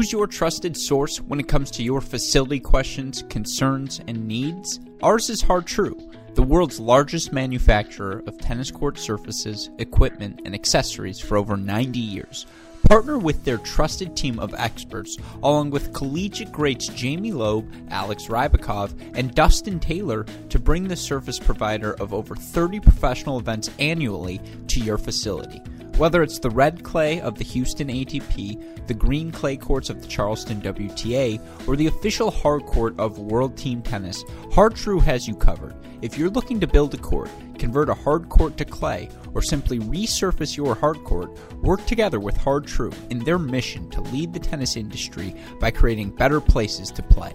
Who's your trusted source when it comes to your facility questions, concerns, and needs? Ours is Har-Tru, the world's largest manufacturer of tennis court surfaces, equipment, and accessories for over 90 years. Partner with their trusted team of experts, along with collegiate greats Jamie Loeb, Alex Rybakov, and Dustin Taylor, to bring the surface provider of over 30 professional events annually to your facility. Whether it's the red clay of the Houston ATP, the green clay courts of the Charleston WTA, or the official hard court of World Team Tennis, Har-Tru has you covered. If you're looking to build a court, convert a hard court to clay, or simply resurface your hard court, work together with Har-Tru in their mission to lead the tennis industry by creating better places to play.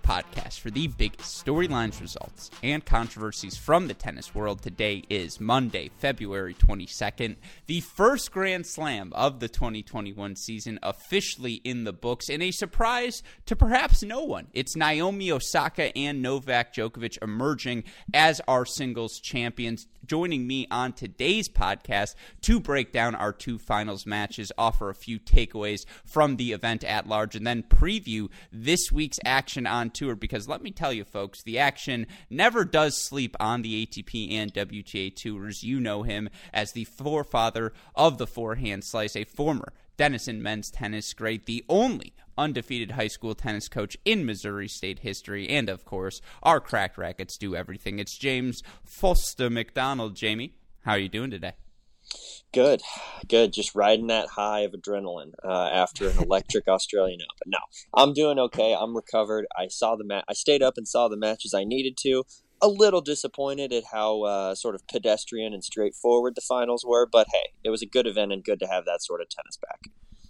podcast for the biggest storylines, results, and controversies from the tennis world. Today is Monday, February 22nd, the first Grand Slam of the 2021 season officially in the books, and a surprise to perhaps no one. It's Naomi Osaka and Novak Djokovic emerging as our singles champions joining me on today's podcast to break down our two finals matches, offer a few takeaways from the event at large, and then preview this week's action on tour. Because let me tell you, folks, the action never does sleep on the ATP and WTA tours. You know him as the forefather of the forehand slice, a former Denison men's tennis great, the only undefeated high school tennis coach in Missouri State history, and of course, our Cracked Racquets do everything. It's James Foster McDonald. Jamie, how are you doing today? Good, good. Just riding that high of adrenaline uh, after an electric Australian Open. No, I'm doing okay. I'm recovered. I saw the mat. I stayed up and saw the matches I needed to. A little disappointed at how uh, sort of pedestrian and straightforward the finals were, but hey, it was a good event and good to have that sort of tennis back.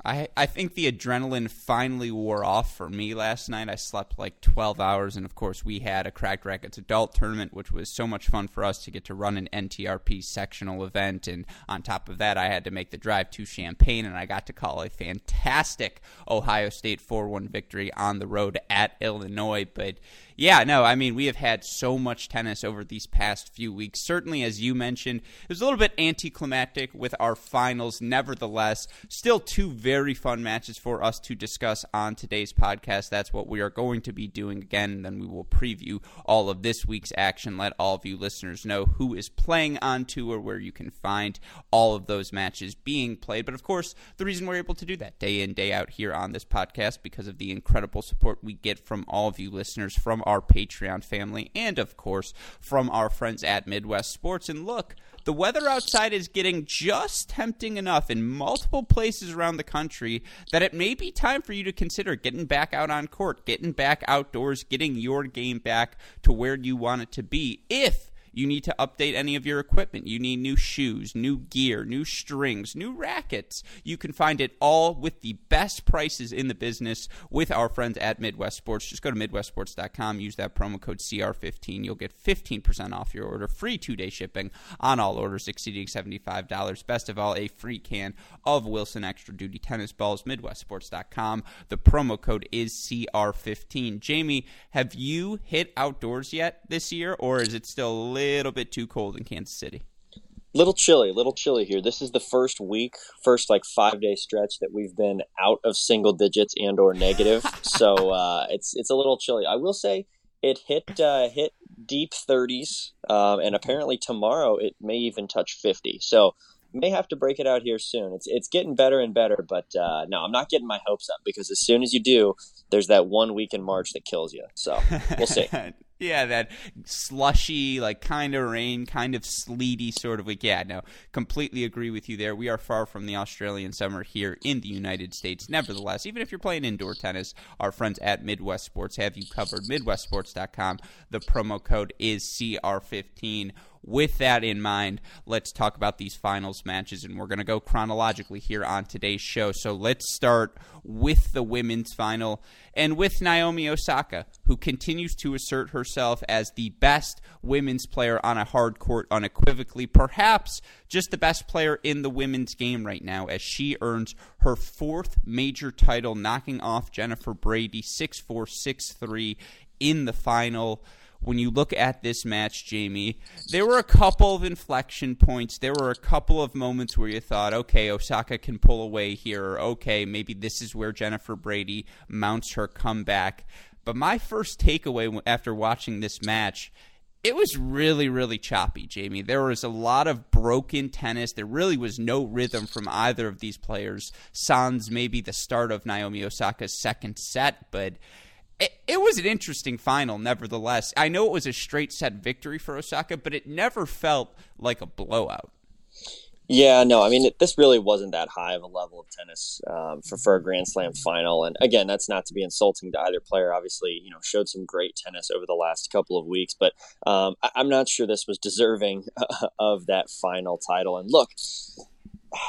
I I think the adrenaline finally wore off for me last night. I slept like 12 hours, and of course, we had a Cracked Racquets adult tournament, which was so much fun for us to get to run an NTRP sectional event. And on top of that, I had to make the drive to Champaign, and I got to call a fantastic Ohio State 4 1 victory on the road at Illinois. But yeah, no, I mean, we have had so much tennis over these past few weeks. Certainly, as you mentioned, it was a little bit anticlimactic with our finals. Nevertheless, still two very fun matches for us to discuss on today's podcast. That's what we are going to be doing again. Then we will preview all of this week's action. Let all of you listeners know who is playing on tour, where you can find all of those matches being played. But of course, the reason we're able to do that day in, day out here on this podcast because of the incredible support we get from all of you listeners from our Patreon family, and of course from our friends at Midwest Sports. And look, the weather outside is getting just tempting enough in multiple places around the country that it may be time for you to consider getting back out on court, getting back outdoors, getting your game back to where you want it to be if you need to update any of your equipment. You need new shoes, new gear, new strings, new rackets. You can find it all with the best prices in the business with our friends at Midwest Sports. Just go to MidwestSports.com, use that promo code CR15. You'll get 15% off your order, free two day shipping on all orders exceeding $75. Best of all, a free can of Wilson Extra Duty tennis balls. MidwestSports.com. The promo code is CR15. Jamie, have you hit outdoors yet this year, or is it still little bit too cold in Kansas City. Little chilly, little chilly here. This is the first week, first like five day stretch that we've been out of single digits and or negative. so uh, it's it's a little chilly. I will say it hit uh, hit deep 30s, um, and apparently tomorrow it may even touch 50. So may have to break it out here soon. It's it's getting better and better, but uh, no, I'm not getting my hopes up because as soon as you do, there's that one week in March that kills you. So we'll see. yeah, that slushy, like kind of rain, kind of sleety sort of week. Yeah, no, completely agree with you there. We are far from the Australian summer here in the United States. Nevertheless, even if you're playing indoor tennis, our friends at Midwest Sports have you covered. MidwestSports.com. The promo code is CR15 with that in mind, let's talk about these finals matches, and we're going to go chronologically here on today's show. So let's start with the women's final and with Naomi Osaka, who continues to assert herself as the best women's player on a hard court unequivocally, perhaps just the best player in the women's game right now, as she earns her fourth major title, knocking off Jennifer Brady 6 4 6 3 in the final when you look at this match, Jamie, there were a couple of inflection points. There were a couple of moments where you thought, okay, Osaka can pull away here, or okay, maybe this is where Jennifer Brady mounts her comeback. But my first takeaway after watching this match it was really, really choppy, Jamie. There was a lot of broken tennis. There really was no rhythm from either of these players. Sans maybe the start of Naomi Osaka's second set, but it, it was an interesting final, nevertheless. I know it was a straight set victory for Osaka, but it never felt like a blowout. Yeah, no, I mean, it, this really wasn't that high of a level of tennis um, for, for a Grand Slam final. And again, that's not to be insulting to either player. Obviously, you know, showed some great tennis over the last couple of weeks, but um, I, I'm not sure this was deserving of that final title. And look,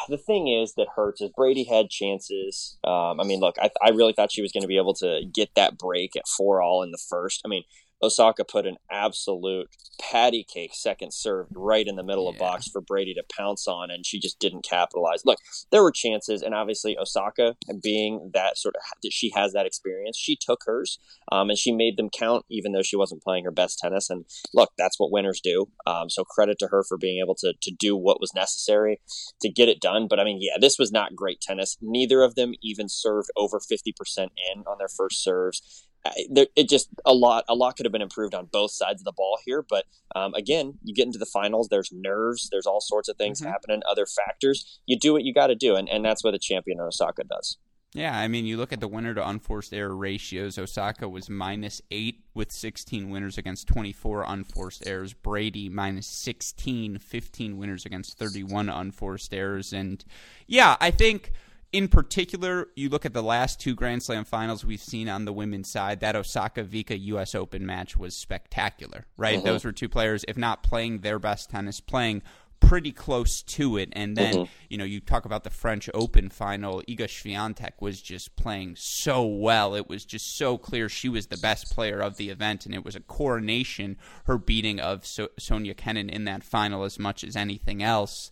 the thing is that hurts is Brady had chances. Um, I mean, look, I, I really thought she was going to be able to get that break at four all in the first. I mean, Osaka put an absolute patty cake second serve right in the middle yeah. of box for Brady to pounce on, and she just didn't capitalize. Look, there were chances, and obviously Osaka, being that sort of that she has that experience, she took hers, um, and she made them count, even though she wasn't playing her best tennis. And look, that's what winners do. Um, so credit to her for being able to to do what was necessary to get it done. But I mean, yeah, this was not great tennis. Neither of them even served over fifty percent in on their first serves there, it just a lot a lot could have been improved on both sides of the ball here but um, again you get into the finals there's nerves there's all sorts of things mm-hmm. happening other factors you do what you got to do and, and that's what the champion osaka does yeah, I mean, you look at the winner to unforced error ratios. Osaka was minus eight with 16 winners against 24 unforced errors. Brady minus 16, 15 winners against 31 unforced errors. And yeah, I think in particular, you look at the last two Grand Slam finals we've seen on the women's side. That Osaka Vika U.S. Open match was spectacular, right? Mm-hmm. Those were two players, if not playing their best tennis, playing pretty close to it. And then, mm-hmm. you know, you talk about the French Open final. Iga Swiatek was just playing so well. It was just so clear she was the best player of the event, and it was a coronation, her beating of so- Sofia Kenin in that final as much as anything else.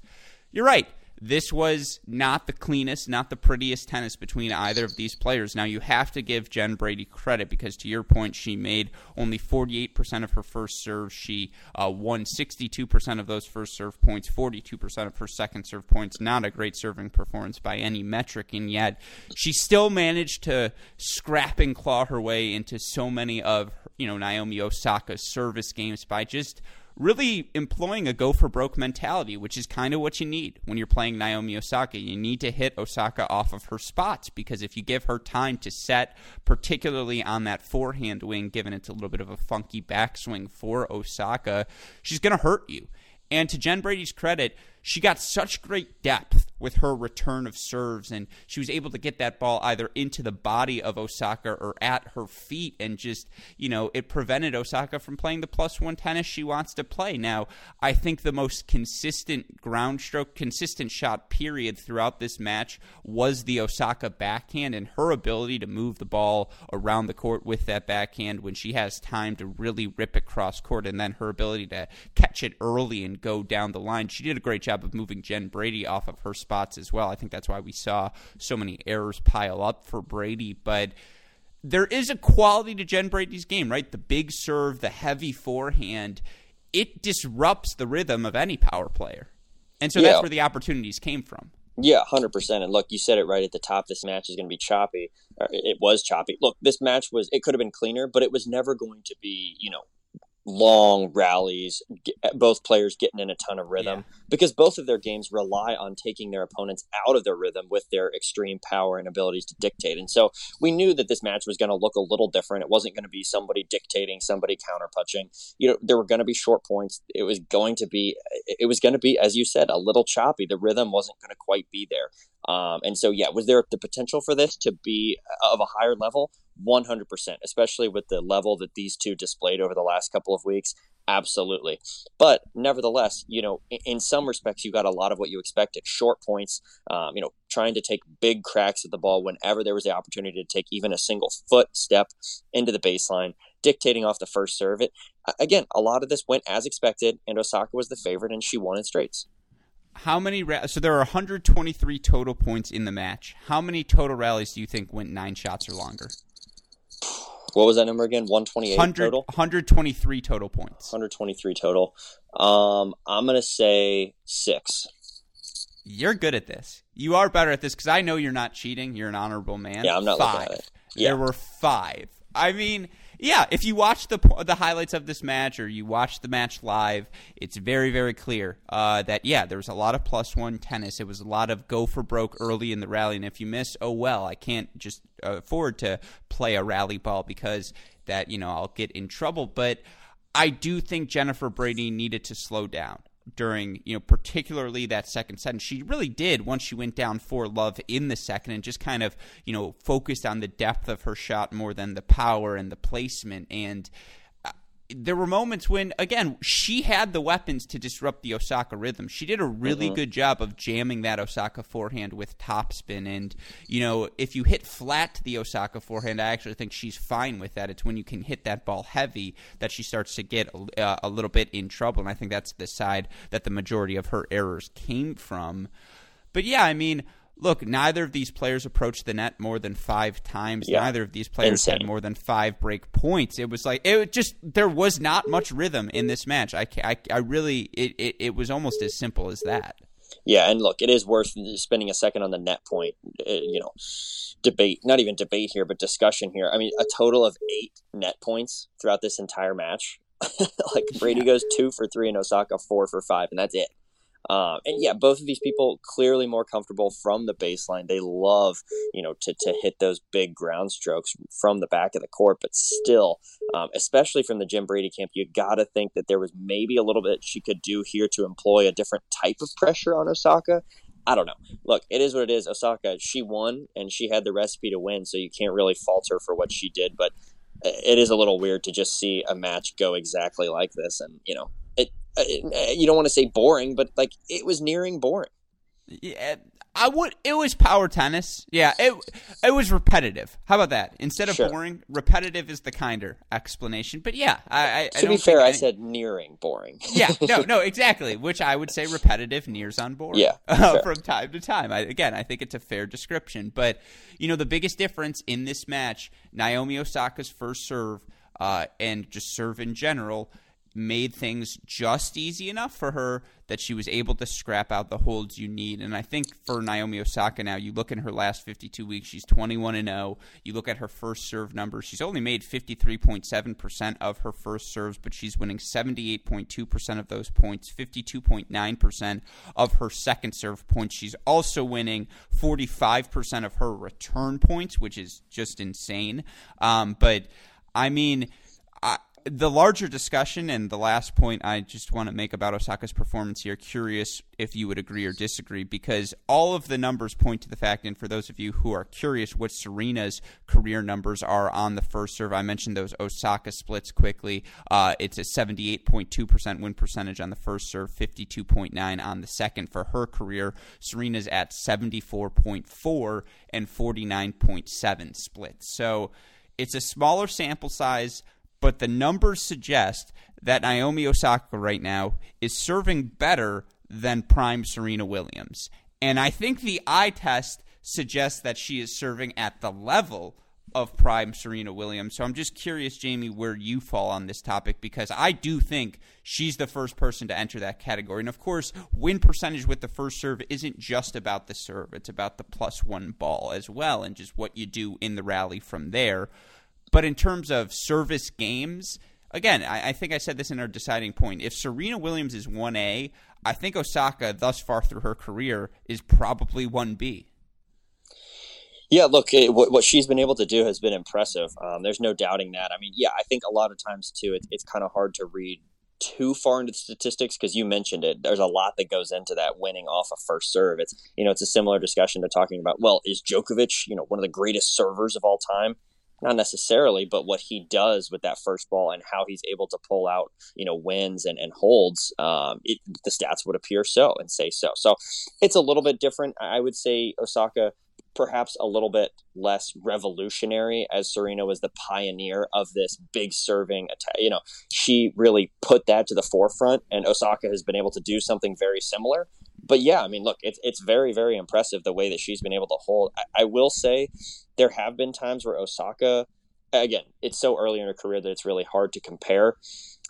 You're right this was not the cleanest, not the prettiest tennis between either of these players. Now, you have to give Jen Brady credit because, to your point, she made only 48% of her first serve. She uh, won 62% of those first serve points, 42% of her second serve points. Not a great serving performance by any metric, and yet she still managed to scrap and claw her way into so many of you know Naomi Osaka's service games by just really employing a go for broke mentality, which is kind of what you need when you're playing Naomi Osaka. You need to hit Osaka off of her spots because if you give her time to set, particularly on that forehand wing, given it's a little bit of a funky backswing for Osaka, she's going to hurt you. And to Jen Brady's credit, she got such great depth with her return of serves, and she was able to get that ball either into the body of Osaka or at her feet, and just, you know, it prevented Osaka from playing the plus one tennis she wants to play. Now, I think the most consistent ground stroke, consistent shot period throughout this match was the Osaka backhand and her ability to move the ball around the court with that backhand when she has time to really rip it cross court, and then her ability to catch it early and go down the line. She did a great job job of moving Jen Brady off of her spots as well. I think that's why we saw so many errors pile up for Brady. But there is a quality to Jen Brady's game, right? The big serve, the heavy forehand, it disrupts the rhythm of any power player. And so yeah. that's where the opportunities came from. Yeah, hundred percent. And look, you said it right at the top. This match is going to be choppy. Uh, it was choppy. Look, this match was. It could have been cleaner, but it was never going to be. You know, long rallies, get, eh, both players getting in a ton of rhythm yeah. because both of their games rely on taking their opponents out of their rhythm with their extreme power and abilities to dictate. And so we knew that this match was going to look a little different. It wasn't going to be somebody dictating, somebody counterpunching. You know, there were going to be short points. It was going to be, eh, it was going to be, as you said, a little choppy. The rhythm wasn't going to quite be there. Um, and so, yeah, was there the potential for this to be of a higher level? 100%, especially with the level that these two displayed over the last couple of weeks. Absolutely. But nevertheless, you know, in, in some respects, you got a lot of what you expected short points, um, you know, trying to take big cracks at the ball whenever there was the opportunity to take even a single foot step into the baseline, dictating off the first serve. It Again, a lot of this went as expected, and Osaka was the favorite, and she won in straights. How many? Ra- so there are 123 total points in the match. How many total rallies do you think went nine shots or longer? What was that number again? 128 total? 123 total points. 123 total. Um, I'm going to say six. You're good at this. You are better at this because I know you're not cheating. You're an honorable man. Yeah, I'm not five. looking at it. Yeah. There were five. I mean, yeah, if you watch the the highlights of this match or you watch the match live, it's very very clear uh, that yeah, there was a lot of plus one tennis. It was a lot of go for broke early in the rally, and if you miss, oh well, I can't just afford to play a rally ball because that you know I'll get in trouble. But I do think Jennifer Brady needed to slow down during, you know, particularly that second set. And she really did once she went down for love in the second and just kind of, you know, focused on the depth of her shot more than the power and the placement. And there were moments when, again, she had the weapons to disrupt the Osaka rhythm. She did a really mm-hmm. good job of jamming that Osaka forehand with topspin. And, you know, if you hit flat to the Osaka forehand, I actually think she's fine with that. It's when you can hit that ball heavy that she starts to get a, uh, a little bit in trouble. And I think that's the side that the majority of her errors came from. But yeah, I mean, look, neither of these players approached the net more than five times. Yeah. Neither of these players Insane. had more than five break points. It was like it just there was not much rhythm in this match. I, I, I really it, it, it was almost as simple as that. Yeah, and look, it is worth spending a second on the net point. Uh, you know, debate, not even debate here, but discussion here. I mean, a total of eight net points throughout this entire match. like Brady goes two for three and Osaka four for five, and that's it. Um, and yeah, both of these people clearly more comfortable from the baseline. They love, you know, to, to hit those big ground strokes from the back of the court, but still, um, especially from the Jen Brady camp, you got to think that there was maybe a little bit she could do here to employ a different type of pressure on Osaka. I don't know. Look, it is what it is. Osaka, she won and she had the recipe to win, so you can't really fault her for what she did, but it is a little weird to just see a match go exactly like this and, you know, uh, you don't want to say boring, but like it was nearing boring. Yeah, I would. It was power tennis. Yeah, it it was repetitive. How about that? Instead of sure. boring, repetitive is the kinder explanation. But yeah, I. I to I be fair, I said nearing boring. yeah, no, no, exactly. Which I would say repetitive nears on boring. Yeah, uh, from time to time. I, again, I think it's a fair description. But you know, the biggest difference in this match, Naomi Osaka's first serve, uh, and just serve in general made things just easy enough for her that she was able to scrap out the holds you need. And I think for Naomi Osaka now, you look in her last 52 weeks, she's 21 and 0. You look at her first serve numbers, she's only made 53.7% of her first serves, but she's winning 78.2% of those points, 52.9% of her second serve points. She's also winning 45% of her return points, which is just insane. Um, but I mean, I, the larger discussion and the last point I just want to make about Osaka's performance here, curious if you would agree or disagree, because all of the numbers point to the fact, and for those of you who are curious what Serena's career numbers are on the first serve, I mentioned those Osaka splits quickly. Uh, it's a 78.2% win percentage on the first serve, 52.9 on the second for her career. Serena's at 74.4 and 49.7 splits. So it's a smaller sample size but the numbers suggest that Naomi Osaka right now is serving better than prime Serena Williams. And I think the eye test suggests that she is serving at the level of prime Serena Williams. So I'm just curious, Jamie, where you fall on this topic because I do think she's the first person to enter that category. And of course, win percentage with the first serve isn't just about the serve, it's about the plus one ball as well and just what you do in the rally from there. But in terms of service games, again, I, I, think I said this in our deciding point. If Serena Williams is 1A, I think Osaka, thus far through her career, is probably 1B. Yeah, look, it, what, what she's been able to do has been impressive. Um, there's no doubting that. I mean, yeah, I think a lot of times too, it, it's kind of hard to read too far into the statistics because you mentioned it. There's a lot that goes into that winning off a first serve. It's you know it's a similar discussion to talking about well is Djokovic you know one of the greatest servers of all time? Not necessarily, but what he does with that first ball and how he's able to pull out you know wins and, and holds, um, it, the stats would appear so and say so. So it's a little bit different. I would say Osaka perhaps a little bit less revolutionary as Serena was the pioneer of this big serving attack. You know, she really put that to the forefront, and Osaka has been able to do something very similar. But yeah, I mean, look, it's it's very very impressive the way that she's been able to hold. I, I will say there have been times where Osaka, again, it's so early in her career that it's really hard to compare.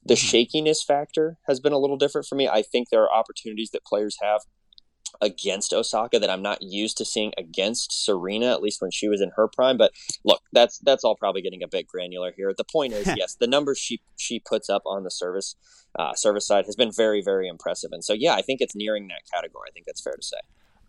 The mm-hmm. shakiness factor has been a little different for me. I think there are opportunities that players have against Osaka that I'm not used to seeing against Serena, at least when she was in her prime. But look, that's that's all probably getting a bit granular here. The point is, yes, the numbers she she puts up on the service uh, service side has been very very impressive, and so yeah, I think it's nearing that category. I think that's fair to say.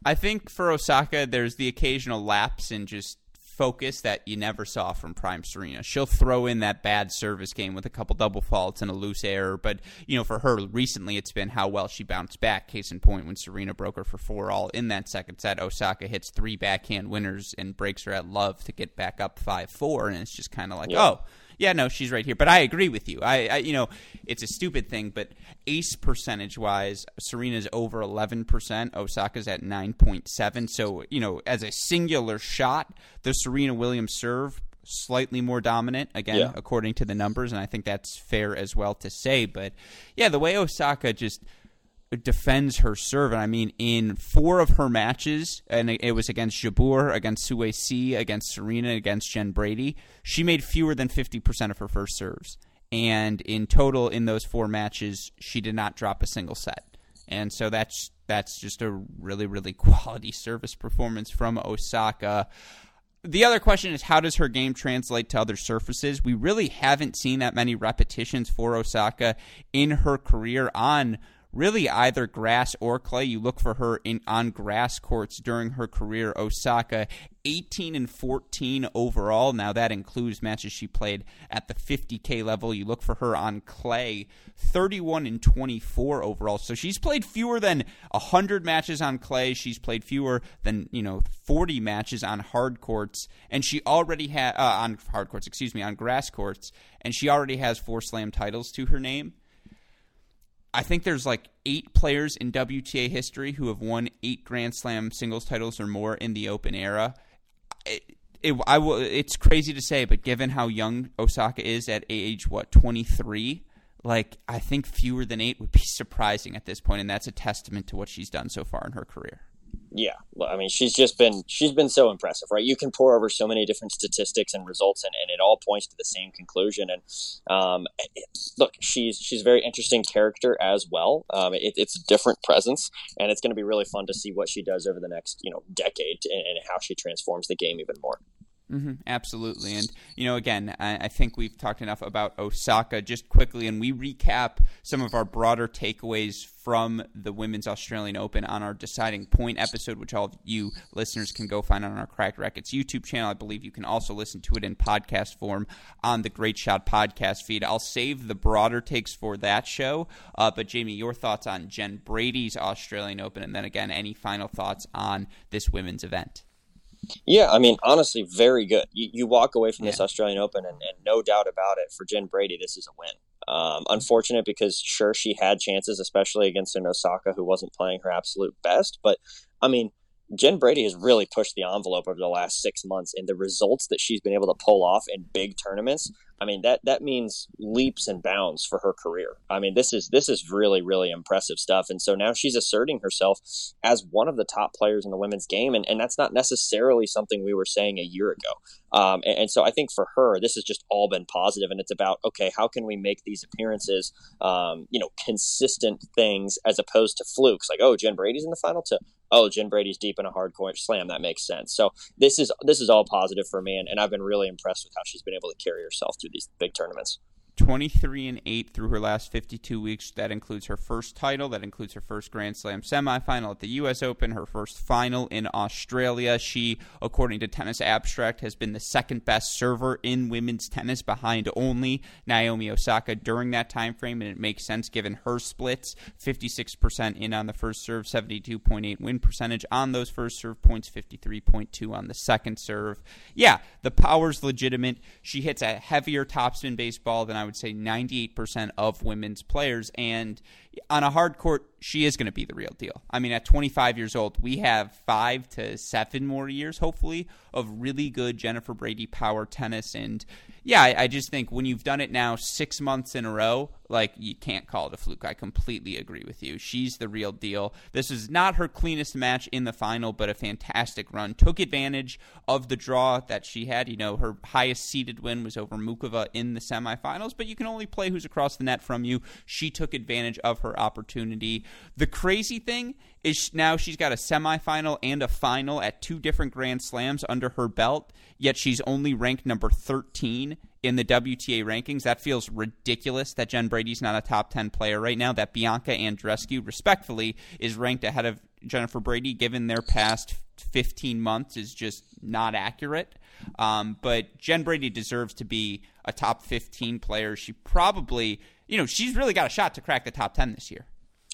I think for Osaka, there's the occasional lapse in just focus that you never saw from Prime Serena. She'll throw in that bad service game with a couple double faults and a loose error, but you know, for her recently it's been how well she bounced back. Case in point, when Serena broke her for four all in that second set, Osaka hits three backhand winners and breaks her at love to get back up five four, and it's just kind of like, yeah. oh yeah, no, she's right here. But I agree with you. I, I you know, it's a stupid thing, but ace percentage wise, Serena's over 11%, Osaka's at 9.7. So, you know, as a singular shot, the Serena Williams serve slightly more dominant again yeah. according to the numbers and I think that's fair as well to say, but yeah, the way Osaka just defends her serve. And I mean, in four of her matches, and it was against Jabeur, against Sue C, against Serena, against Jen Brady, she made fewer than 50% of her first serves. And in total, in those four matches, she did not drop a single set. And so that's that's just a really, really quality service performance from Osaka. The other question is how does her game translate to other surfaces? We really haven't seen that many repetitions for Osaka in her career on really either grass or clay. You look for her in on grass courts during her career. Osaka 18 and 14 overall. Now that includes matches she played at the 50k level. You look for her on clay 31 and 24 overall. So she's played fewer than 100 matches on clay. She's played fewer than, you know, 40 matches on hard courts and she already had uh, on hard courts, excuse me, on grass courts and she already has four slam titles to her name. I think there's like eight players in WTA history who have won eight Grand Slam singles titles or more in the Open era. It, it, I will. It's crazy to say, but given how young Osaka is at age what 23, like I think fewer than eight would be surprising at this point, and that's a testament to what she's done so far in her career yeah, I mean, she's just been she's been so impressive, right? You can pour over so many different statistics and results, and, and it all points to the same conclusion. And um, look, she's she's a very interesting character as well. Um, it, it's a different presence, and it's going to be really fun to see what she does over the next you know decade and, and how she transforms the game even more. Mm-hmm, absolutely. And, you know, again, I, I, think we've talked enough about Osaka just quickly, and we recap some of our broader takeaways from the Women's Australian Open on our Deciding Point episode, which all of you listeners can go find on our Cracked Racquets YouTube channel. I believe you can also listen to it in podcast form on the Great Shot podcast feed. I'll save the broader takes for that show. Uh, but, Jamie, your thoughts on Jen Brady's Australian Open, and then again, any final thoughts on this women's event? Yeah, I mean, honestly, very good. You, you walk away from yeah. this Australian Open, and, and, no doubt about it, for Jen Brady, this is a win. Um, unfortunate because sure she had chances, especially against an Osaka who wasn't playing her absolute best. But I mean, Jen Brady has really pushed the envelope over the last six months, and the results that she's been able to pull off in big tournaments. I mean that that means leaps and bounds for her career. I mean this is this is really really impressive stuff, and so now she's asserting herself as one of the top players in the women's game, and, and that's not necessarily something we were saying a year ago. Um, and, and, so I think for her, this has just all been positive, and it's about okay, how can we make these appearances, um, you know, consistent things as opposed to flukes? Like oh Jen Brady's in the final to oh Jen Brady's deep in a hard court slam that makes sense. So this is this is all positive for me, and, and I've been really impressed with how she's been able to carry herself through these big tournaments. 23 and 8 through her last 52 weeks. That includes her first title, that includes her first Grand Slam semifinal at the US Open, her first final in Australia. She, according to Tennis Abstract, has been the second best server in women's tennis behind only Naomi Osaka during that time frame, and it makes sense given her splits 56% in on the first serve, 72.8 win percentage on those first serve points, 53.2 on the second serve. Yeah, the power's legitimate. She hits a heavier topspin baseball than I would say 98% of women's players. And on a hard court, she is going to be the real deal. I mean, at 25 years old, we have five to seven more years, hopefully, of really good Jennifer Brady power tennis. And yeah, I, I, just think when you've done it now six months in a row, like you can't call it a fluke. I completely agree with you. She's the real deal. This is not her cleanest match in the final, but a fantastic run. Took advantage of the draw that she had. You know, her highest seeded win was over Muchova in the semifinals, but you can only play who's across the net from you. She took advantage of her opportunity. The crazy thing is now she's got a semifinal and a final at two different Grand Slams under her belt, yet she's only ranked number 13 in the WTA rankings. That feels ridiculous that Jen Brady's not a top 10 player right now, that Bianca Andreescu, respectfully, is ranked ahead of Jennifer Brady given their past 15 months is just not accurate. Um, but Jen Brady deserves to be a top 15 player. She probably, you know, she's really got a shot to crack the top 10 this year.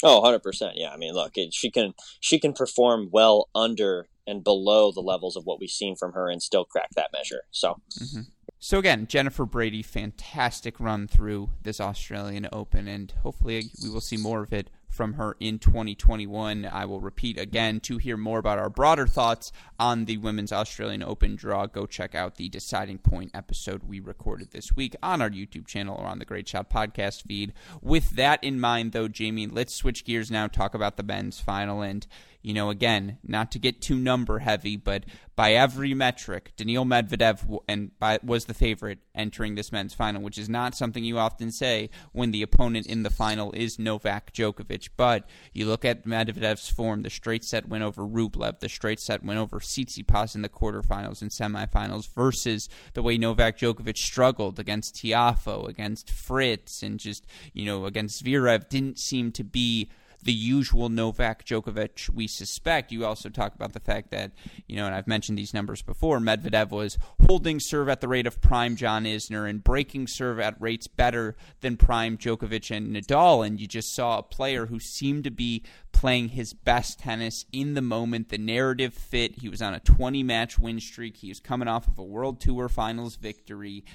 Oh, 100%. Yeah. I mean, look, it, she can she can perform well under and below the levels of what we've seen from her and still crack that measure. So mm-hmm. So again, Jennifer Brady, fantastic run through this Australian Open, and hopefully we will see more of it from her in 2021. I will repeat again to hear more about our broader thoughts on the Women's Australian Open draw. Go check out the deciding point episode we recorded this week on our YouTube channel or on the Great Shot podcast feed. With that in mind, though, Jamie, let's switch gears now, talk about the men's final. And you know, again, not to get too number heavy, but by every metric, Daniil Medvedev and by, was the favorite entering this men's final, which is not something you often say when the opponent in the final is Novak Djokovic. But you look at Medvedev's form, the straight set win over Rublev, the straight set win over Tsitsipas in the quarterfinals and semifinals, versus the way Novak Djokovic struggled against Tiafoe, against Fritz, and just, you know, against Zverev, didn't seem to be the usual Novak Djokovic we suspect. You also talk about the fact that, you know, and I've mentioned these numbers before, Medvedev was holding serve at the rate of prime John Isner and breaking serve at rates better than prime Djokovic and Nadal. And you just saw a player who seemed to be playing his best tennis in the moment. The narrative fit. He was on a 20 match win streak. He was coming off of a World Tour Finals victory.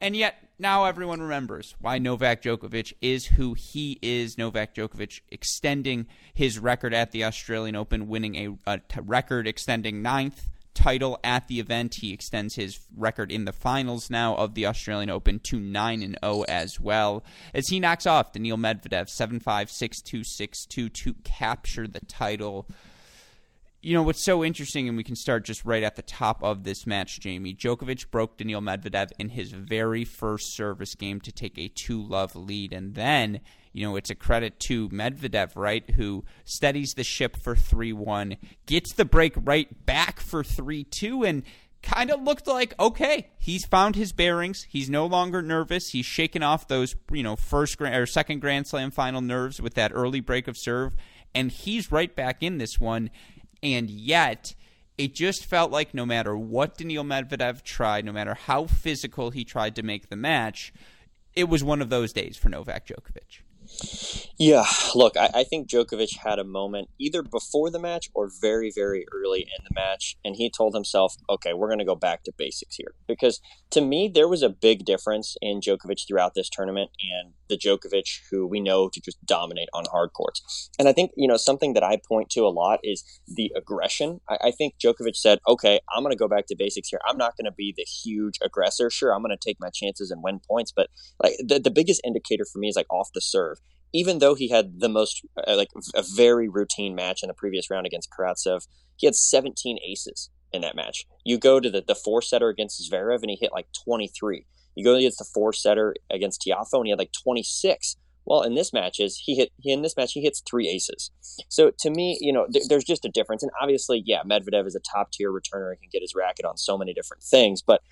And yet now everyone remembers why Novak Djokovic is who he is. Novak Djokovic extending his record at the Australian Open, winning a, a t- record extending ninth title at the event. He extends his record in the finals now of the Australian Open to 9 and 0 as well. As he knocks off Daniil Medvedev 7 5 6 2 6 2 to capture the title you know what's so interesting, and we can start just right at the top of this match, Jamie. Djokovic broke Daniil Medvedev in his very first service game to take a two love lead, and then you know it's a credit to Medvedev, right, who steadies the ship for three one, gets the break right back for three two, and kind of looked like okay, he's found his bearings. He's no longer nervous. He's shaken off those you know first or second Grand Slam final nerves with that early break of serve, and he's right back in this one and yet it just felt like no matter what Daniil Medvedev tried, no matter how physical he tried to make the match, it was one of those days for Novak Djokovic. Yeah, look, I, I, think Djokovic had a moment either before the match or very, very early in the match, and he told himself, okay, we're going to go back to basics here. Because to me, there was a big difference in Djokovic throughout this tournament and the Djokovic who we know to just dominate on hard courts. And I think, you know, something that I point to a lot is the aggression. I, I think Djokovic said, okay, I'm going to go back to basics here. I'm not going to be the huge aggressor. Sure, I'm going to take my chances and win points, but like the, the biggest indicator for me is like off the serve even though he had the most uh, like a very routine match in the previous round against Karatsev, he had 17 aces in that match. You go to the the four setter against Zverev and he hit like 23. You go against the four setter against Tiafoe and he had like 26 Well, in this match is he hit in this match he hits three aces. So to me, you know, th- there's just a difference. And obviously, yeah, Medvedev is a top tier returner and can get his racket on so many different things. But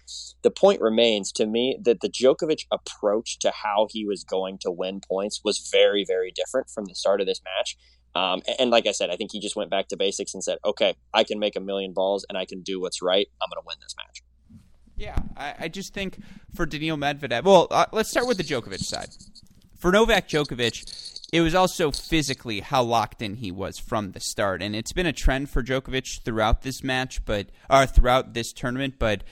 the point remains to me that the Djokovic approach to how he was going to win points was very, very different from the start of this match. Um, and, and like I said, I think he just went back to basics and said, "Okay, I can make a million balls and I can do what's right. I'm going to win this match." Yeah, I, I, just think for Daniil Medvedev. Well, uh, let's start with the Djokovic side. For Novak Djokovic, it was also physically how locked in he was from the start, and it's been a trend for Djokovic throughout this match, but or throughout this tournament. But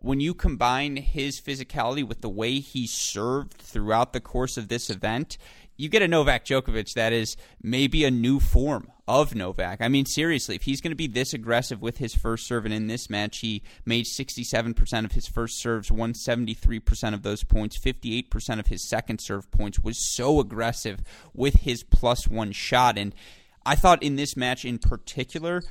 when you combine his physicality with the way he served throughout the course of this event, you get a Novak Djokovic that is maybe a new form of Novak. I mean, seriously, if he's going to be this aggressive with his first serve, and in this match, he made 67% of his first serves, won 73% of those points, 58% of his second serve points, was so aggressive with his plus one shot. And I thought in this match in particular,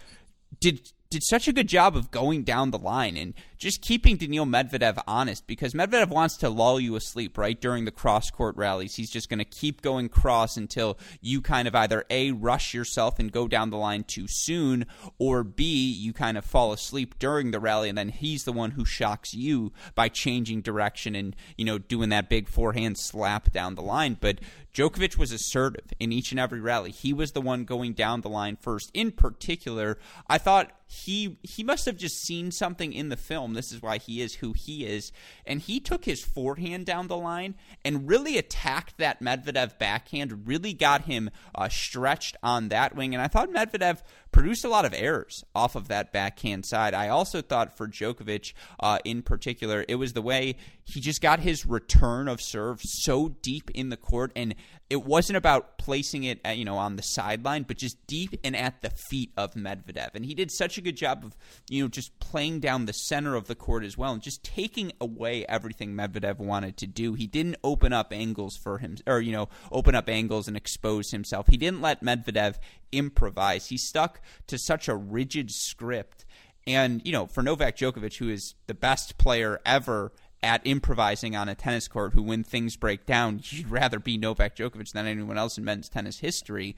did did such a good job of going down the line and just keeping Daniil Medvedev honest because Medvedev wants to lull you asleep right during the cross court rallies. He's just going to keep going cross until you kind of either A, rush yourself and go down the line too soon, or B, you kind of fall asleep during the rally and then he's the one who shocks you by changing direction and, you know, doing that big forehand slap down the line. But Djokovic was assertive in each and every rally. He was the one going down the line first. In particular, I thought he he must have just seen something in the film this is why he is who he is. And he took his forehand down the line and really attacked that Medvedev backhand, really got him uh, stretched on that wing. And I thought Medvedev produced a lot of errors off of that backhand side. I also thought for Djokovic uh, in particular, it was the way he just got his return of serve so deep in the court and it wasn't about placing it at, you know on the sideline but just deep and at the feet of Medvedev. And he did such a good job of you know just playing down the center of the court as well and just taking away everything Medvedev wanted to do. He didn't open up angles for him or you know open up angles and expose himself. He didn't let Medvedev improvise. He stuck to such a rigid script. And you know for Novak Djokovic who is the best player ever at improvising on a tennis court who, when things break down, you'd rather be Novak Djokovic than anyone else in men's tennis history.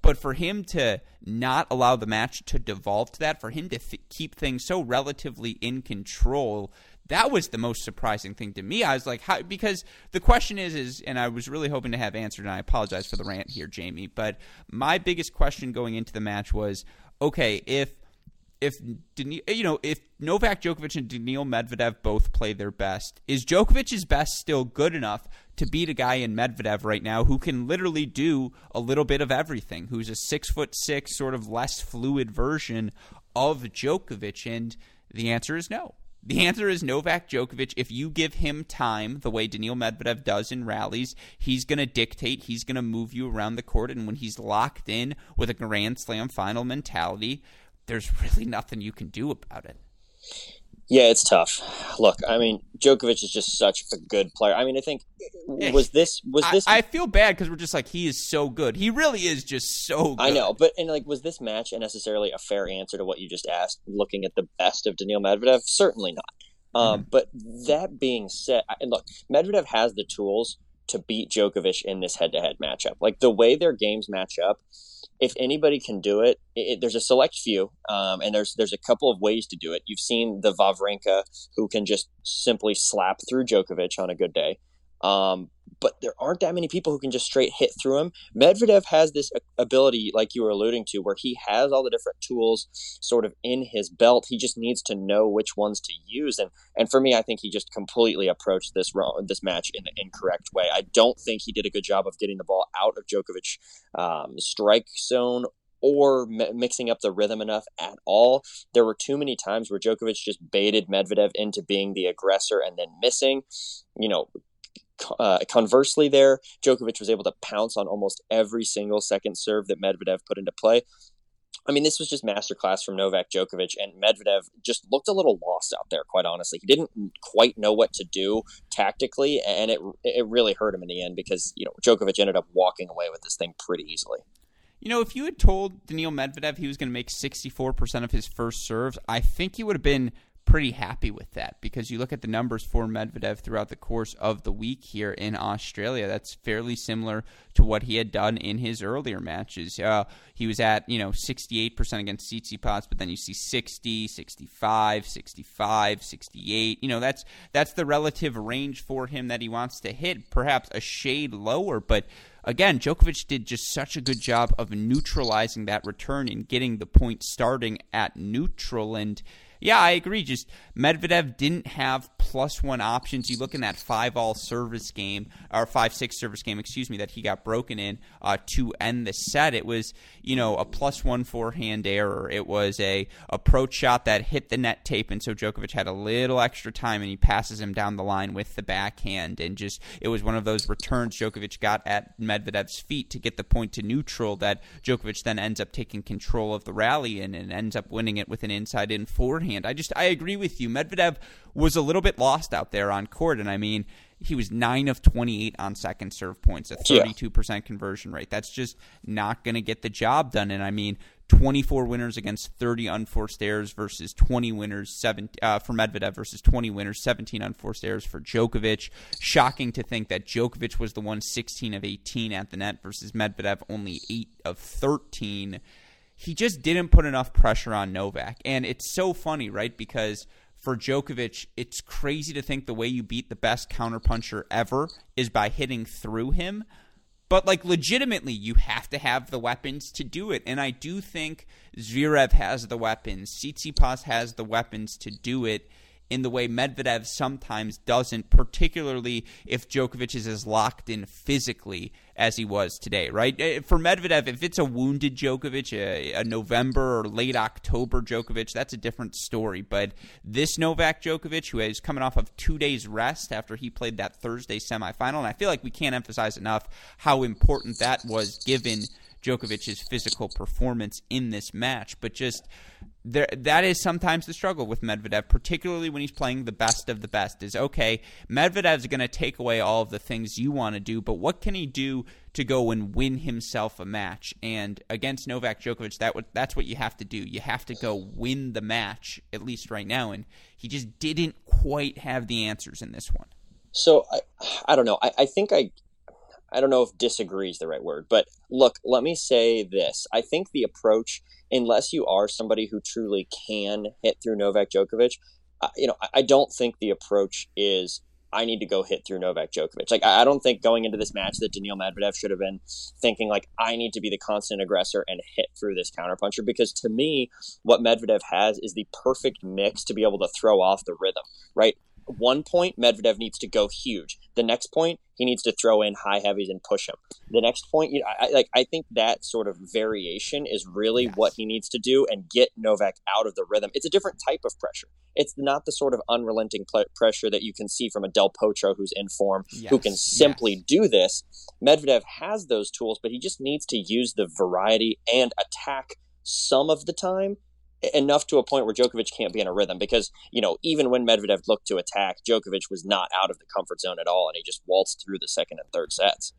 But for him to not allow the match to devolve to that, for him to th- keep things so relatively in control, that was the most surprising thing to me. I was like, how, because the question is, is, and I was really hoping to have answered, and I apologize for the rant here, Jamie, but my biggest question going into the match was, okay, if if you know if Novak Djokovic and Daniil Medvedev both play their best, is Djokovic's best still good enough to beat a guy in Medvedev right now who can literally do a little bit of everything? Who's a six foot six, sort of less fluid version of Djokovic? And the answer is no. The answer is Novak Djokovic. If you give him time, the way Daniil Medvedev does in rallies, he's going to dictate. He's going to move you around the court. And when he's locked in with a Grand Slam final mentality, there's really nothing you can do about it. Yeah, it's tough. Look, I mean, Djokovic is just such a good player. I mean, I think was this was this. I, I feel bad because we're just like he is so good. He really is just so. good. I know, but and like, was this match necessarily a fair answer to what you just asked? Looking at the best of Daniil Medvedev, certainly not. Um, mm-hmm. But that being said, and look, Medvedev has the tools to beat Djokovic in this head-to-head matchup. Like the way their games match up, if anybody can do it, it there's a select few, um, and there's there's a couple of ways to do it. You've seen the Wawrinka who can just simply slap through Djokovic on a good day. Um, but there aren't that many people who can just straight hit through him. Medvedev has this ability, like you were alluding to, where he has all the different tools sort of in his belt. He just needs to know which ones to use. And and for me, I think he just completely approached this wrong, this match in the incorrect way. I don't think he did a good job of getting the ball out of Djokovic um, strike zone or mixing up the rhythm enough at all. There were too many times where Djokovic just baited Medvedev into being the aggressor and then missing. You know, uh, conversely, there, Djokovic was able to pounce on almost every single second serve that Medvedev put into play. I mean, this was just masterclass from Novak Djokovic, and Medvedev just looked a little lost out there. Quite honestly, he didn't quite know what to do tactically, and it it really hurt him in the end because you know Djokovic ended up walking away with this thing pretty easily. You know, if you had told Daniil Medvedev he was going to make 64% of his first serves, I think he would have been pretty happy with that because you look at the numbers for Medvedev throughout the course of the week here in Australia. That's fairly similar to what he had done in his earlier matches. Uh, he was at, you know, 68% against Tsitsipas, but then you see 60, 65, 65, 68. You know, that's that's the relative range for him that he wants to hit, perhaps a shade lower, but again, Djokovic did just such a good job of neutralizing that return and getting the point starting at neutral and yeah, I agree. Just Medvedev didn't have plus one options. You look in that five all service game or five six service game, excuse me, that he got broken in uh, to end the set. It was you know a plus one forehand error. It was a approach shot that hit the net tape, and so Djokovic had a little extra time, and he passes him down the line with the backhand, and just it was one of those returns Djokovic got at Medvedev's feet to get the point to neutral that Djokovic then ends up taking control of the rally and, and ends up winning it with an inside in forehand. I just I agree with you. Medvedev was a little bit lost out there on court, and I mean he was 9 of 28 on second serve points, a 32% yeah. conversion rate. That's just not going to get the job done. And I mean, 24 winners against 30 unforced errors versus 20 winners seven, uh, for Medvedev versus 20 winners, 17 unforced errors for Djokovic. Shocking to think that Djokovic was the one 16 of 18 at the net versus Medvedev only 8 of 13 he just didn't put enough pressure on Novak. And it's so funny, right? Because for Djokovic, it's crazy to think the way you beat the best counterpuncher ever is by hitting through him. But like legitimately, you have to have the weapons to do it, and I do think Zverev has the weapons. Tsitsipas has the weapons to do it in the way Medvedev sometimes doesn't, particularly if Djokovic is as locked in physically as he was today, right? Eh, for Medvedev, if it's a wounded Djokovic, a, a November or late October Djokovic, that's a different story. But this Novak Djokovic, who is coming off of two days rest after he played that Thursday semifinal, and I feel like we can't emphasize enough how important that was given Djokovic's physical performance in this match, but just there that is sometimes the struggle with Medvedev, particularly when he's playing the best of the best. Is okay, Medvedev's going to take away all of the things you want to do, but what can he do to go and win himself a match? And against Novak Djokovic, that that's what you have to do. You have to go win the match at least right now, and he just didn't quite have the answers in this one. So I, I don't know. I, I think I I don't know if disagree is the right word, but look, let me say this. I think the approach, unless you are somebody who truly can hit through Novak Djokovic, you know, I, I don't think the approach is I need to go hit through Novak Djokovic. Like I don't think going into this match that Daniil Medvedev should have been thinking like I need to be the constant aggressor and hit through this counterpuncher because to me what Medvedev has is the perfect mix to be able to throw off the rhythm, right? One point, Medvedev needs to go huge. The next point, he needs to throw in high heavies and push him. The next point, you know, I, like I think that sort of variation is really yes. what he needs to do and get Novak out of the rhythm. It's a different type of pressure. It's not the sort of unrelenting pl- pressure that you can see from a Del Potro who's in form, yes. who can simply yes. do this. Medvedev has those tools, but he just needs to use the variety and attack some of the time enough to a point where Djokovic can't be in a rhythm because, you know, even when Medvedev looked to attack, Djokovic was not out of the comfort zone at all and he just waltzed through the second and third sets.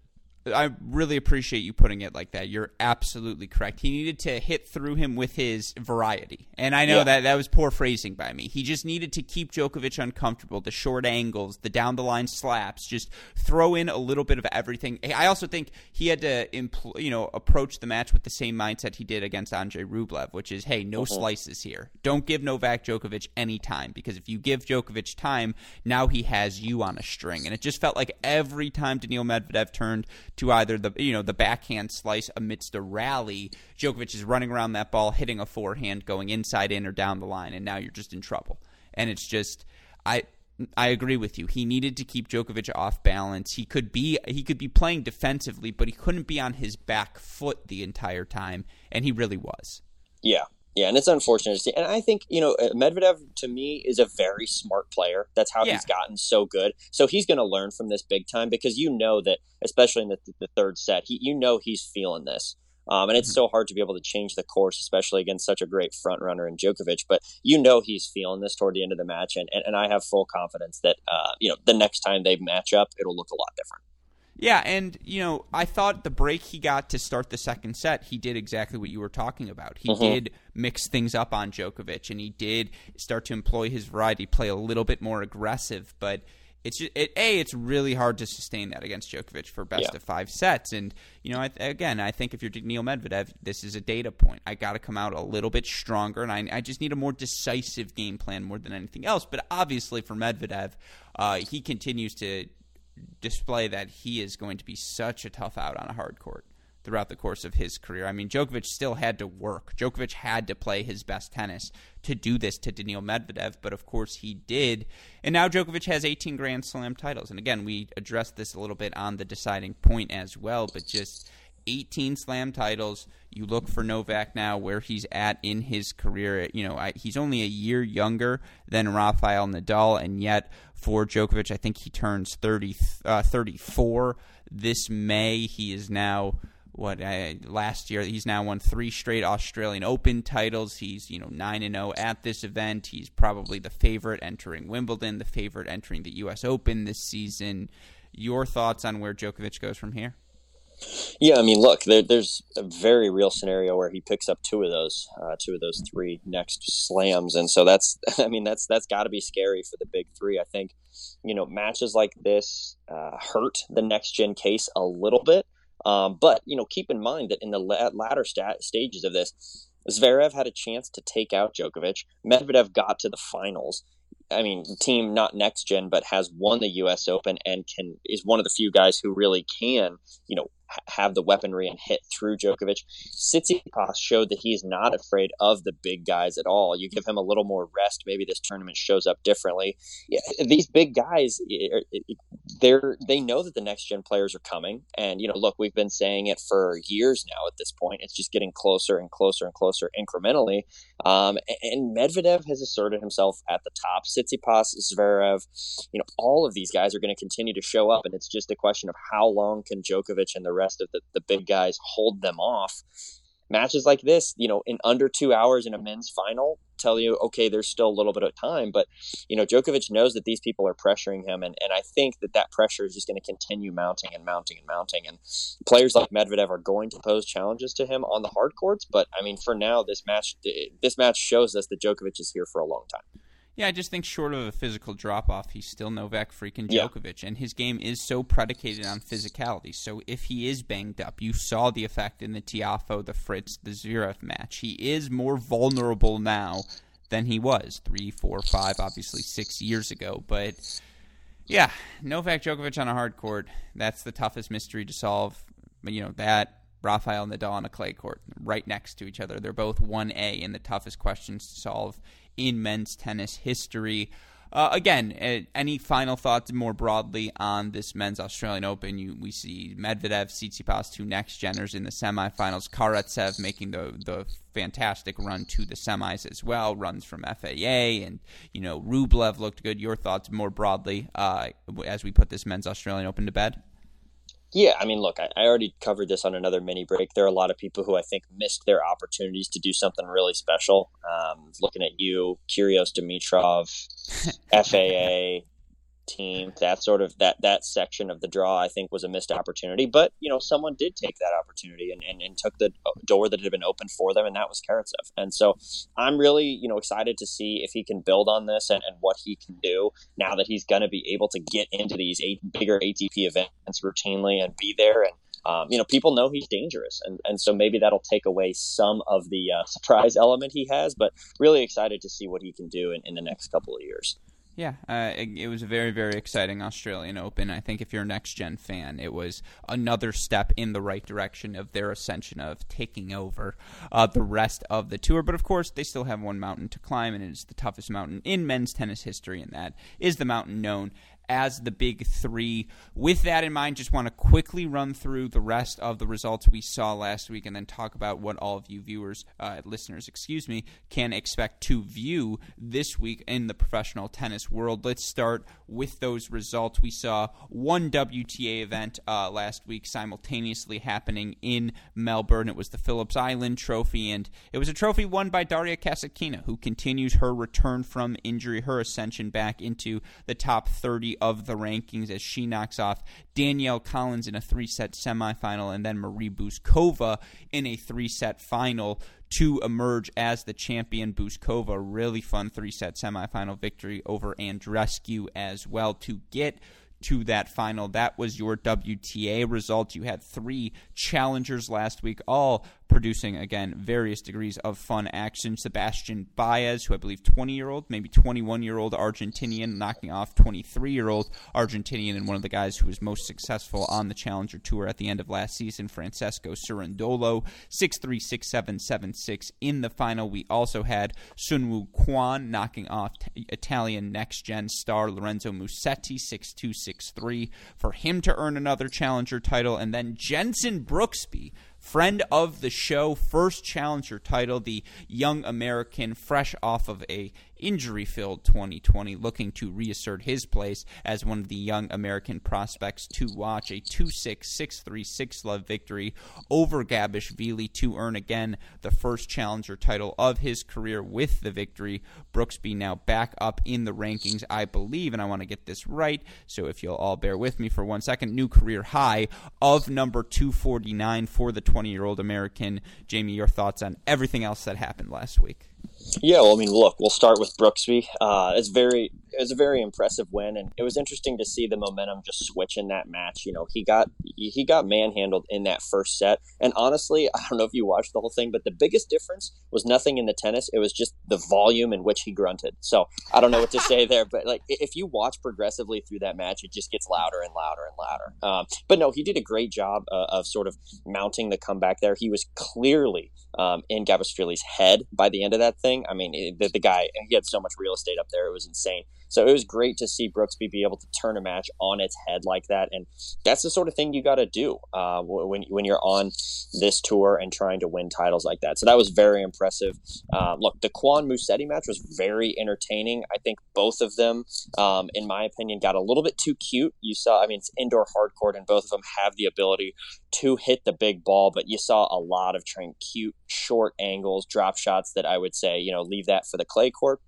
I really appreciate you putting it like that. You're absolutely correct. He needed to hit through him with his variety. And I know yeah. that that was poor phrasing by me. He just needed to keep Djokovic uncomfortable, the short angles, the down the line slaps, just throw in a little bit of everything. I also think he had to impl- you know, approach the match with the same mindset he did against Andre Rublev, which is, hey, no uh-huh. slices here. Don't give Novak Djokovic any time because if you give Djokovic time, now he has you on a string. And it just felt like every time Daniil Medvedev turned to either the you know the backhand slice amidst a rally, Djokovic is running around that ball, hitting a forehand, going inside in or down the line, and now you're just in trouble. And it's just I I agree with you. He needed to keep Djokovic off balance. He could be he could be playing defensively, but he couldn't be on his back foot the entire time, and he really was. Yeah, yeah, and it's unfortunate to see. And I think, you know, uh, Medvedev to me is a very smart player. That's how yeah. he's gotten so good. So he's going to learn from this big time because you know that, especially in the, the third set, he, you know he's feeling this. Um, and it's mm-hmm. so hard to be able to change the course, especially against such a great front runner in Djokovic. But you know he's feeling this toward the end of the match, and, and, and I have full confidence that uh, you know the next time they match up, it'll look a lot different. Yeah, and you know, I thought the break he got to start the second set, he did exactly what you were talking about. He mm-hmm. did mix things up on Djokovic, and he did start to employ his variety, play a little bit more aggressive. But it's just, it, a it's really hard to sustain that against Djokovic for best yeah. of five sets. And you know, I, again, I think if you're Daniil Medvedev, this is a data point. I got to come out a little bit stronger, and I, I, just need a more decisive game plan more than anything else. But obviously, for Medvedev, uh, he continues to display that he is going to be such a tough out on a hard court throughout the course of his career. I mean, Djokovic still had to work. Djokovic had to play his best tennis to do this to Daniil Medvedev, but of course he did. And now Djokovic has 18 Grand Slam titles. And again, we addressed this a little bit on the deciding point as well, but just 18 slam titles. You look for Novak now where he's at in his career. You know, I, he's only a year younger than Rafael Nadal, and yet for Djokovic, I think he turns 30, uh, 34 this May. He is now what uh, last year he's now won three straight Australian Open titles. He's you know nine and zero oh at this event. He's probably the favorite entering Wimbledon, the favorite entering the U.S. Open this season. Your thoughts on where Djokovic goes from here? Yeah, I mean, look, there, there's a very real scenario where he picks up two of those, uh, two of those three next slams, and so that's, I mean, that's that's got to be scary for the big three. I think, you know, matches like this uh, hurt the next gen case a little bit, um, but you know, keep in mind that in the la- latter stat- stages of this, Zverev had a chance to take out Djokovic. Medvedev got to the finals. I mean, team not next gen, but has won the U.S. Open and can is one of the few guys who really can, you know, have the weaponry and hit through Djokovic. Tsitsipas showed that he's not afraid of the big guys at all. You give him a little more rest, maybe this tournament shows up differently. Yeah, these big guys, they're they know that the next gen players are coming, and you know, look, we've been saying it for years now. At this point, it's just getting closer and closer and closer incrementally. Um, and Medvedev has asserted himself at the top. Tsitsipas, Zverev, you know, all of these guys are going to continue to show up, and it's just a question of how long can Djokovic and the rest of the, the big guys hold them off. Matches like this, you know, in under two hours in a men's final, tell you, okay, there's still a little bit of time. But, you know, Djokovic knows that these people are pressuring him. And, and I think that that pressure is just going to continue mounting and mounting and mounting. And players like Medvedev are going to pose challenges to him on the hard courts. But, I mean, for now, this match, this match shows us that Djokovic is here for a long time. Yeah, I just think short of a physical drop off, he's still Novak freaking Djokovic, yeah. and his game is so predicated on physicality. So if he is banged up, you saw the effect in the Tiafoe, the Fritz, the Zverev match. He is more vulnerable now than he was three, four, five, obviously six years ago. But yeah, Novak Djokovic on a hard court, that's the toughest mystery to solve. But you know that Rafael Nadal on a clay court, right next to each other. They're both 1A in the toughest questions to solve in men's tennis history. Uh, again, any final thoughts more broadly on this men's Australian Open? You, we see Medvedev, Tsitsipas, two next geners in the semifinals. Karatsev making the the fantastic run to the semis as well. Runs from FAA and you know Rublev looked good. Your thoughts more broadly uh, as we put this men's Australian Open to bed? Yeah, I mean, look, I, I, already covered this on another mini break. There are a lot of people who I think missed their opportunities to do something really special. Um, looking at you, Kyrgios Dimitrov, FAA, team. That sort of that that section of the draw, I think, was a missed opportunity. But you know, someone did take that opportunity and, and, and took the door that had been opened for them, and that was Karatsev. And so I'm really you know excited to see if he can build on this and, and what he can do now that he's going to be able to get into these eight bigger ATP events routinely and be there and. Um, you know, people know he's dangerous, and, and so maybe that'll take away some of the uh, surprise element he has. But really excited to see what he can do in, in the next couple of years. Yeah, uh, it, it, was a very, very exciting Australian Open. I think if you're a next gen fan, it was another step in the right direction of their ascension of taking over uh, the rest of the tour. But of course, they still have one mountain to climb, and it is the toughest mountain in men's tennis history, and that is the mountain known as the big three. With that in mind, just want to quickly run through the rest of the results we saw last week and then talk about what all of you viewers, uh, listeners, excuse me, can expect to view this week in the professional tennis world. Let's start with those results. We saw one WTA event uh, last week simultaneously happening in Melbourne. It was the Phillips Island Trophy, and it was a trophy won by Daria Kasatkina, who continues her return from injury, her ascension back into the top 30 of the rankings as she knocks off Danielle Collins in a three set semifinal and then Marie Bouzkova in a three set final to emerge as the champion. Bouzkova, really fun three set semifinal victory over Andreescu as well to get to that final. That was your WTA result. You had three challengers last week, all producing again various degrees of fun action. Sebastian Baez, who I believe 20 year old, maybe 21 year old Argentinian, knocking off 23 year old Argentinian, and one of the guys who was most successful on the Challenger Tour at the end of last season, Francisco Cerundolo, 6 3 6 7 7 6 in the final. We also had Soonwoo Kwon knocking off t- Italian next gen star Lorenzo Musetti 6 2 6 3 for him to earn another Challenger title, and then Jenson Brooksby friend of the show, first challenger title, the young American, fresh off of a injury filled 2020, looking to reassert his place as one of the young American prospects to watch. A 2 6 6 3 6 love victory over Gabishvili to earn again the first challenger title of his career with the victory. Brooksby now back up in the rankings, I believe, and I want to get this right. So if you'll all bear with me for one second, new career high of number 249 for the 20 year old American. Jamie, your thoughts on everything else that happened last week? Yeah, well, I mean, look, we'll start with Brooksby. Uh, it's very, it was a very impressive win, and it was interesting to see the momentum just switch in that match. You know, he got he got manhandled in that first set, and honestly, I don't know if you watched the whole thing, but the biggest difference was nothing in the tennis. It was just the volume in which he grunted. So I don't know what to say there, but like if you watch progressively through that match, it just gets louder and louder and louder. Um, but no, he did a great job uh, of sort of mounting the comeback there. He was clearly um, in Gabishvili's head by the end of that thing. I mean, the, the guy he had so much real estate up there; it was insane. So it was great to see Brooksby be able to turn a match on its head like that, and that's the sort of thing you got to do uh, when when you're on this tour and trying to win titles like that. So that was very impressive. Uh, look, the Kwon Musetti match was very entertaining. I think both of them, um, in my opinion, got a little bit too cute. You saw, I mean, it's indoor hard court, and both of them have the ability to hit the big ball, but you saw a lot of trying cute short angles, drop shots that I would say, you know, leave that for the clay court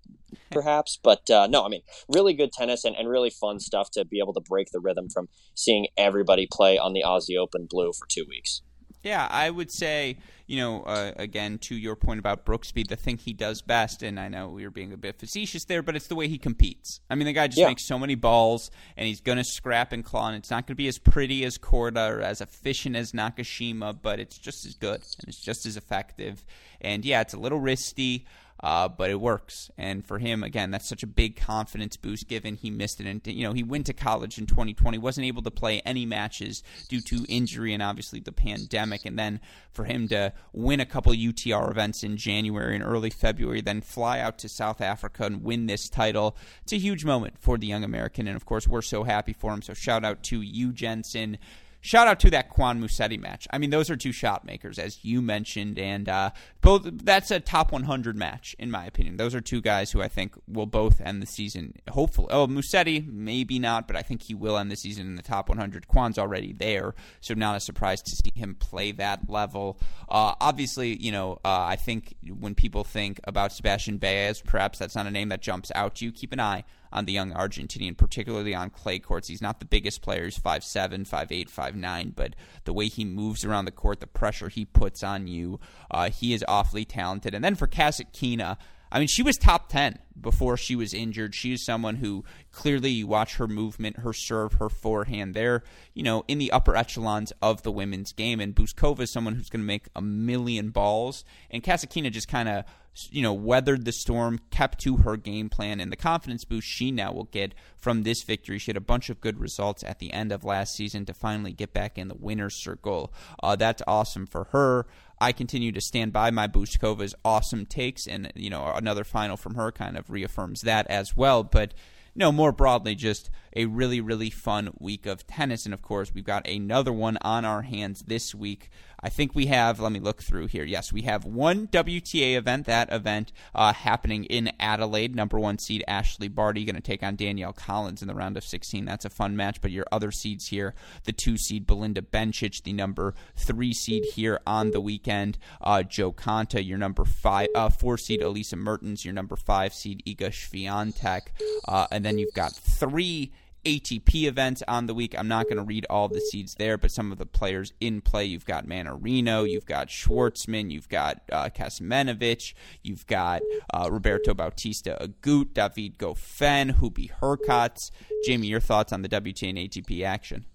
perhaps. But uh, no, I mean, really good tennis and, and really fun stuff to be able to break the rhythm from seeing everybody play on the Aussie Open blue for two weeks. Yeah, I would say, you know, uh, again, to your point about Brooksby, the thing he does best, and I know we were being a bit facetious there, but it's the way he competes. I mean, the guy just yeah. makes so many balls, and he's going to scrap and claw, and it's not going to be as pretty as Korda or as efficient as Nakashima, but it's just as good, and it's just as effective. And yeah, it's a little risky uh, but it works. And for him, again, that's such a big confidence boost given he missed it. And, you know, he went to college in 2020, wasn't able to play any matches due to injury and obviously the pandemic. And then for him to win a couple UTR events in January and early February, then fly out to South Africa and win this title, it's a huge moment for the young American. And of course, we're so happy for him. So shout out to you, Jenson shout out to that Kwon Musetti match. I mean, those are two shot makers, as you mentioned, and uh, both that's a top 100 match in my opinion. Those are two guys who I think will both end the season. Hopefully, oh Musetti maybe not, but I think he will end the season in the top 100. Kwon's already there, so not a surprise to see him play that level. Uh, obviously, you know, uh, I think when people think about Sebastian Baez, perhaps that's not a name that jumps out to you. Keep an eye on the young Argentinian, particularly on clay courts. He's not the biggest player. He's 5'7", 5'8", 5'9", but the way he moves around the court, the pressure he puts on you, uh, he is awfully talented. And then for Kasatkina, I mean, she was top 10 before she was injured. She is someone who clearly you watch her movement, her serve, her forehand. They're, you know, in the upper echelons of the women's game. And Bouzkova is someone who's going to make a million balls. And Kasatkina just kind of you know, weathered the storm, kept to her game plan, and the confidence boost she now will get from this victory. She had a bunch of good results at the end of last season to finally get back in the winner's circle. Uh, that's awesome for her. I continue to stand by my Bouzkova's awesome takes, and you know, another final from her kind of reaffirms that as well. But no, more broadly, just a really, really fun week of tennis. And of course, we've got another one on our hands this week. I think we have, let me look through here. Yes, we have one WTA event, that event uh, happening in Adelaide. Number one seed Ashley Barty going to take on Danielle Collins in the round of 16. That's a fun match. But your other seeds here the two seed Belinda Bencic, the number three seed here on the weekend, uh, Jo Konta, your number five, uh, four seed Elise Mertens, your number five seed Iga Swiatek. Uh, and then you've got three ATP event on the week. I'm not going to read all the seeds there, but some of the players in play you've got Mannarino, you've got Schwartzman, you've got uh, you've got uh, Roberto Bautista Agut, David Goffin, Hubie Hurkacz. Jamie, your thoughts on the WTA and ATP action?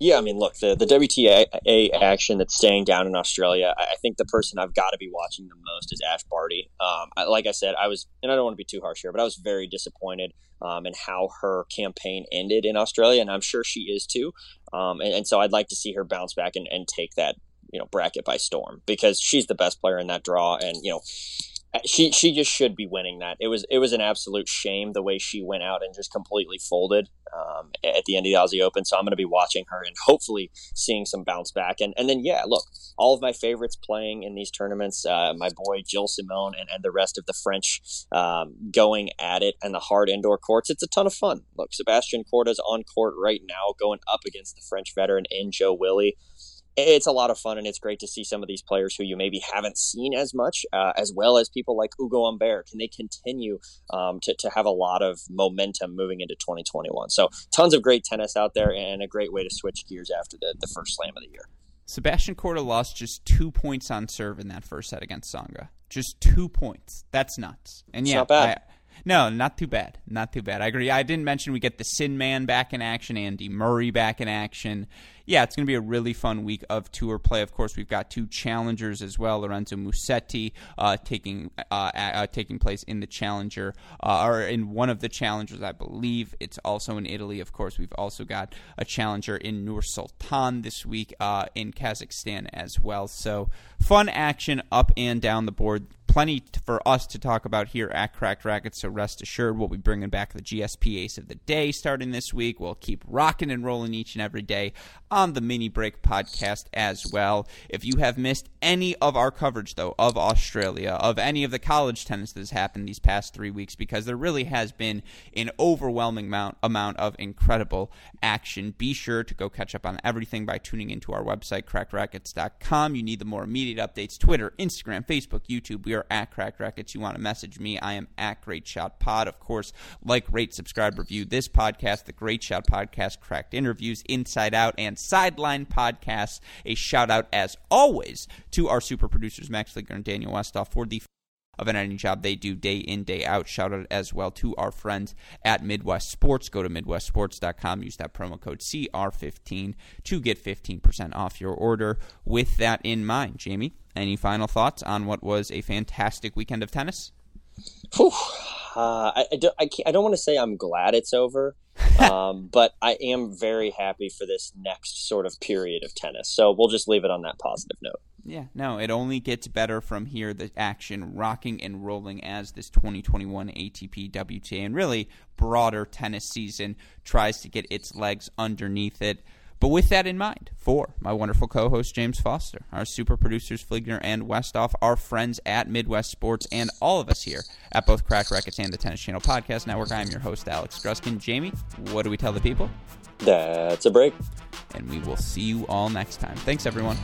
Yeah, I mean, look, the, the WTA action that's staying down in Australia, I think the person I've got to be watching the most is Ash Barty. Um, I, like I said, I was, and I don't want to be too harsh here, but I was very disappointed um, in how her campaign ended in Australia, and I'm sure she is too. Um, and, and, so I'd like to see her bounce back and, and take that, you know, bracket by storm because she's the best player in that draw, and you know she she just should be winning that. It was it was an absolute shame the way she went out and just completely folded um, at the end of the Aussie Open. So I'm going to be watching her and hopefully seeing some bounce back. And and then yeah, look, all of my favorites playing in these tournaments. Uh, my boy Gilles Simon and, and the rest of the French um, going at it and the hard indoor courts. It's a ton of fun. Look, Sebastian Korda's on court right now, going up against the French veteran in Joe Willie it's a lot of fun and it's great to see some of these players who you maybe haven't seen as much, uh, as well as people like Ugo Humbert. Can they continue um, to, to have a lot of momentum moving into 2021? So, tons of great tennis out there and a great way to switch gears after the, the first slam of the year. Sebastian Korda lost just two points on serve in that first set against Tsonga. Just two points. That's nuts. And yeah, I, no, not too bad. Not too bad. I agree. I didn't mention we get the Sin Man back in action, Andy Murray back in action yeah, it's going to be a really fun week of tour play. Of course, we've got two challengers as well. Lorenzo Musetti uh, taking uh, uh, taking place in the challenger uh, or in one of the challengers, I believe. It's also in Italy. Of course, we've also got a challenger in Nur Sultan this week uh, in Kazakhstan as well. So fun action up and down the board plenty for us to talk about here at Cracked Racquets, so rest assured we'll be bringing back the GSP Ace of the Day starting this week. We'll keep rocking and rolling each and every day on the Mini Break podcast as well. If you have missed any of our coverage, though, of Australia, of any of the college tennis that has happened these past three weeks, because there really has been an overwhelming amount, amount of incredible action, be sure to go catch up on everything by tuning into our website, crackedracquets.com. You need the more immediate updates Twitter, Instagram, Facebook, YouTube. We are at Cracked Racquets. You want to message me, I am at Great Shot Pod. Of course, like, rate, subscribe, review this podcast, the Great Shot Podcast, Cracked Interviews, Inside Out, and Sideline Podcasts. A shout out, as always, to our super producers, Max Fligger and Daniel Westoff, for the of an editing job they do day in, day out. Shout out as well to our friends at Midwest Sports. Go to MidwestSports.com. Use that promo code CR15 to get 15% off your order. With that in mind, Jamie, any final thoughts on what was a fantastic weekend of tennis? Whew. Uh, I, I, don't, I, I don't want to say I'm glad it's over, um, but I am very happy for this next sort of period of tennis. So we'll just leave it on that positive note. Yeah, no, it only gets better from here. The action rocking and rolling as this 2021 ATP WTA and really broader tennis season tries to get its legs underneath it. But with that in mind, for my wonderful co host James Foster, our super producers Fligner and Westoff, our friends at Midwest Sports, and all of us here at both Cracked Racquets and the Tennis Channel Podcast Network, I am your host, Alex Gruskin. Jamie, what do we tell the people? That's a break. And we will see you all next time. Thanks, everyone.